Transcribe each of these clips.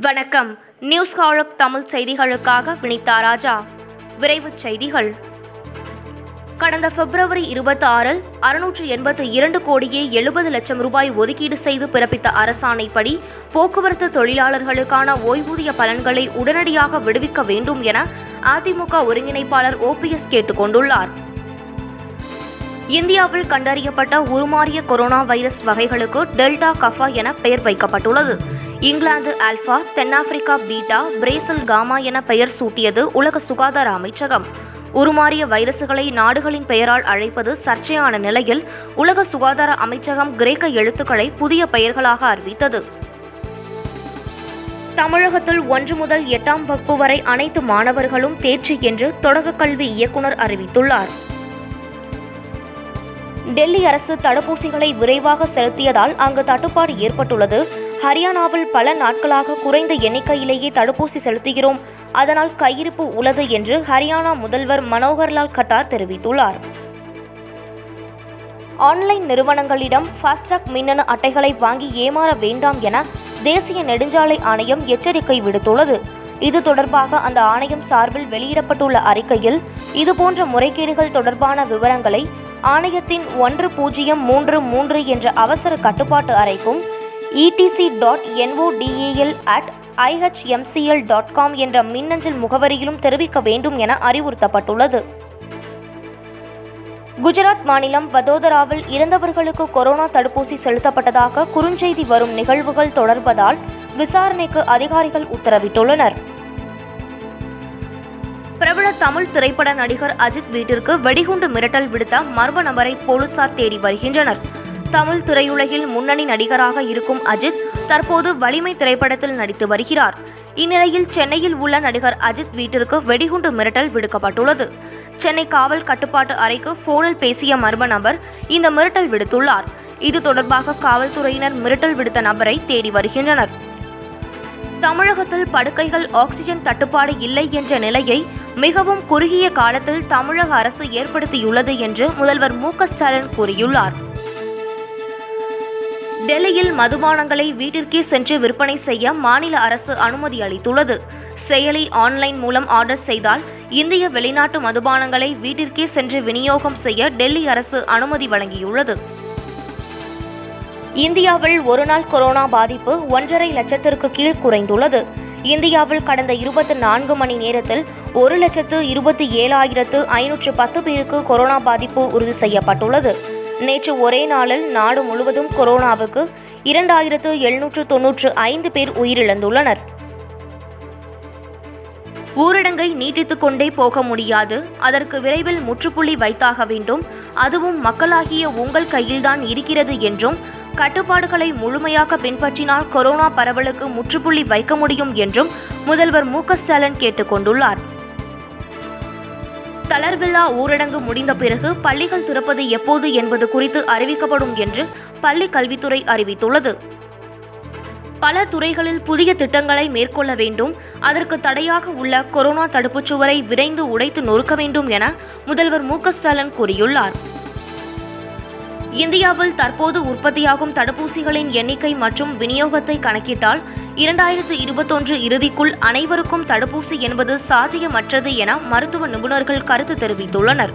வணக்கம். நியூஸ் ஹாலக் தமிழ் செய்திகளுக்காக வினிதா ராஜா. விரைவுச் செய்திகள். கடந்த பிப்ரவரி இருபத்தி ஆறில் அறுநூற்று எண்பத்து இரண்டு கோடியே எழுபது லட்சம் ரூபாய் ஒதுக்கீடு செய்து பிறப்பித்த அரசாணைப்படி போக்குவரத்து தொழிலாளர்களுக்கான ஓய்வூதிய பலன்களை உடனடியாக விடுவிக்க வேண்டும் என அதிமுக ஒருங்கிணைப்பாளர் ஓபிஎஸ் கேட்டுக் கொண்டுள்ளார் இந்தியாவில் கண்டறியப்பட்ட உருமாறிய கொரோனா வைரஸ் வகைகளுக்கு டெல்டா கஃபா என பெயர் வைக்கப்பட்டுள்ளது. இங்கிலாந்து ஆல்ஃபா தென்னாப்பிரிக்கா பீட்டா பிரேசில் காமா என பெயர் சூட்டியது உலக சுகாதார அமைச்சகம். உருமாறிய வைரசுகளை நாடுகளின் பெயரால் அழைப்பது சர்ச்சையான நிலையில் உலக சுகாதார அமைச்சகம் கிரேக்க எழுத்துக்களை புதிய பெயர்களாக அறிவித்தது. தமிழகத்தில் ஒன்று முதல் எட்டாம் வகுப்பு வரை அனைத்து மாணவர்களும் தேர்ச்சி என்று தொடக்கக் கல்வி இயக்குனர் அறிவித்துள்ளார். டெல்லி அரசு தடுப்பூசிகளை விரைவாக செலுத்தியதால் அங்கு தட்டுப்பாடு ஏற்பட்டுள்ளது. ஹரியானாவில் பல நாட்களாக குறைந்த எண்ணிக்கையிலேயே தடுப்பூசி செலுத்துகிறோம். அதனால் கையிருப்பு உள்ளது என்று ஹரியானா முதல்வர் மனோகர்லால் கட்டார் தெரிவித்துள்ளார். ஆன்லைன் நிறுவனங்களிடம் ஃபாஸ்டாக் மின்னணு அட்டைகளை வாங்கி ஏமாற வேண்டாம் என தேசிய நெடுஞ்சாலை ஆணையம் எச்சரிக்கை விடுத்துள்ளது. இது தொடர்பாக அந்த ஆணையம் சார்பில் வெளியிடப்பட்டுள்ள அறிக்கையில் இதுபோன்ற முறைகேடுகள் தொடர்பான விவரங்களை ஆணையத்தின் ஒன்று பூஜ்ஜியம் மூன்று மூன்று என்ற அவசர கட்டுப்பாட்டு அறைக்கும் EDC dot NOTAL at IHMCL dot com என்ற மின்னஞ்சல் முகவரியிலும் தெரிவிக்க வேண்டும் என அறிவுறுத்தப்பட்டுள்ளது. குஜராத் மாநிலம் வதோதராவில் இறந்தவர்களுக்கு கொரோனா தடுப்பூசி செலுத்தப்பட்டதாக குறுஞ்செய்தி வரும் நிகழ்வுகள் தொடர்பதால் விசாரணைக்கு அதிகாரிகள் உத்தரவிட்டுள்ளனர். பிரபல தமிழ் திரைப்பட நடிகர் அஜித் வீட்டிற்கு வெடிகுண்டு மிரட்டல் விடுத்த மர்ம நபரை போலீசார் தேடி வருகின்றனர். தமிழ் திரையுலகில் முன்னணி நடிகராக இருக்கும் அஜித் தற்போது வலிமை திரைப்படத்தில் நடித்து வருகிறார். இந்நிலையில் சென்னையில் உள்ள நடிகர் அஜித் வீட்டிற்கு வெடிகுண்டு மிரட்டல் விடுக்கப்பட்டுள்ளது. சென்னை காவல் கட்டுப்பாட்டு அறைக்கு போனில் பேசிய மர்ம நபர் இந்த மிரட்டல் விடுத்துள்ளார். இது தொடர்பாக காவல்துறையினர் மிரட்டல் விடுத்த நபரை தேடி வருகின்றனர். தமிழகத்தில் படுக்கைகள் ஆக்சிஜன் தட்டுப்பாடு இல்லை என்ற நிலையை மிகவும் குறுகிய காலத்தில் தமிழக அரசு ஏற்படுத்தியுள்ளது என்று முதல்வர் மு ஸ்டாலின் கூறியுள்ளார். டெல்லியில் மதுபானங்களை வீட்டிற்கே சென்று விற்பனை செய்ய மாநில அரசு அனுமதி அளித்துள்ளது. செயலி ஆன்லைன் மூலம் ஆர்டர் செய்தால் இந்திய வெளிநாட்டு மதுபானங்களை வீட்டிற்கே சென்று விநியோகம் செய்ய டெல்லி அரசு அனுமதி வழங்கியுள்ளது. இந்தியாவில் ஒருநாள் கொரோனா பாதிப்பு ஒன்றரை லட்சத்திற்கு கீழ் குறைந்துள்ளது. இந்தியாவில் கடந்த இருபத்தி நான்கு மணி நேரத்தில் ஒரு லட்சத்து இருபத்தி ஏழாயிரத்து ஐநூற்று பத்து பேருக்கு கொரோனா பாதிப்பு உறுதி செய்யப்பட்டுள்ளது. நேற்று ஒரே நாளில் நாடு முழுவதும் கொரோனாவுக்கு இரண்டாயிரத்து எழுநூற்று தொன்னூற்று ஐந்து பேர் உயிரிழந்துள்ளனர். ஊரடங்கை நீட்டித்துக் கொண்டே போக முடியாது. அதற்கு விரைவில் முற்றுப்புள்ளி வைத்தாக வேண்டும். அதுவும் மக்களாகிய உங்கள் கையில்தான் இருக்கிறது என்றும் கட்டுப்பாடுகளை முழுமையாக பின்பற்றினால் கொரோனா பரவலுக்கு முற்றுப்புள்ளி வைக்க முடியும் என்றும் முதல்வர் மு க ஸ்டாலின் கேட்டுக் கொண்டுள்ளார். தளர்வில்லா ஊரடங்கு முடிந்த பிறகு பள்ளிகள் திறப்பது எப்போது என்பது குறித்து அறிவிக்கப்படும் என்று பள்ளி கல்வித்துறை அறிவித்துள்ளது. பல துறைகளில் புதிய திட்டங்களை மேற்கொள்ள வேண்டும் அதற்கு தடையாக உள்ள கொரோனா தடுப்புச் சுவரை விரைந்து உடைத்து நொறுக்க வேண்டும் என முதல்வர் மு க ஸ்டாலின் கூறியுள்ளார். இந்தியாவில் தற்போது உற்பத்தியாகும் தடுப்பூசிகளின் எண்ணிக்கை மற்றும் விநியோகத்தை கணக்கிட்டால் இரண்டாயிரத்து இருபத்தொன்று இறுதிக்குள் அனைவருக்கும் தடுப்பூசி என்பது சாத்தியமற்றது என மருத்துவ நிபுணர்கள் கருத்து தெரிவித்துள்ளனர்.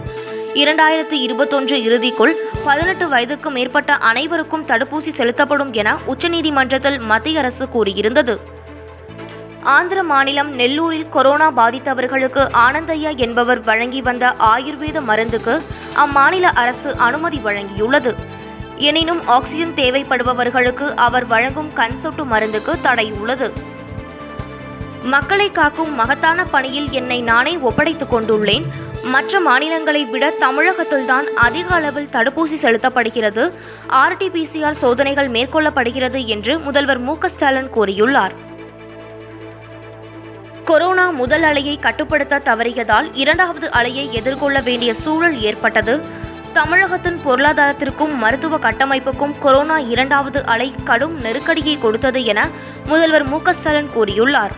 இரண்டாயிரத்து இருபத்தொன்று இறுதிக்குள் பதினெட்டு வயதுக்கு மேற்பட்ட அனைவருக்கும் தடுப்பூசி செலுத்தப்படும் என உச்சநீதிமன்றத்தில் மத்திய அரசு கூறியிருந்தது. ஆந்திர மாநிலம் நெல்லூரில் கொரோனா பாதித்தவர்களுக்கு ஆனந்தையா என்பவர் வழங்கி வந்த ஆயுர்வேத மருந்துக்கு அம்மாநில அரசு அனுமதி வழங்கியுள்ளது. எனினும் ஆக்சிஜன் தேவைப்படுபவர்களுக்கு அவர் வழங்கும் கண் சொட்டு மருந்துக்கு தடை உள்ளது. மக்களை காக்கும் மகத்தான பணியில் என்னை நானே ஒப்படைத்துக் கொண்டுள்ளேன். மற்ற மாநிலங்களை விட தமிழகத்தில்தான் அதிக அளவில் தடுப்பூசி செலுத்தப்படுகிறது. ஆர்டிபிசிஆர் சோதனைகள் மேற்கொள்ளப்படுகிறது என்று முதல்வர் மு க ஸ்டாலின் கூறியுள்ளார். கொரோனா முதல் அலையை கட்டுப்படுத்த தவறியதால் இரண்டாவது அலையை எதிர்கொள்ள வேண்டிய சூழல் ஏற்பட்டது. தமிழகத்தின் பொருளாதாரத்திற்கும் மருத்துவ கட்டமைப்புக்கும் கொரோனா இரண்டாவது அலை கடும் நெருக்கடியை கொடுத்தது என முதல்வர் மு ஸ்டாலின் கூறியுள்ளார்.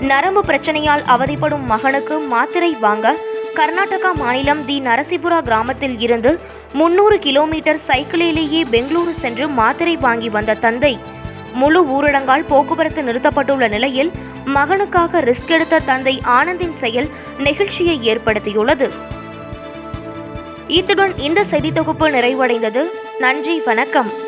நரம்பு பிரச்சனையால் அவதிப்படும் மகனுக்கு மாத்திரை வாங்க கர்நாடகா மாநிலம் தி நரசிபுரா கிராமத்தில் இருந்து முன்னூறு கிலோமீட்டர் சைக்கிளிலேயே பெங்களூரு சென்று மாத்திரை வாங்கி வந்த தந்தை. முழு ஊரடங்கால் போக்குவரத்து நிறுத்தப்பட்டுள்ள நிலையில் மகனுக்காக ரிஸ்க் எடுத்த தந்தை ஆனந்தின் செயல் நெகிழ்ச்சியை ஏற்படுத்தியுள்ளது. இத்துடன் இந்த செய்தி தொகுப்பு நிறைவடைந்தது. நன்றி வணக்கம்.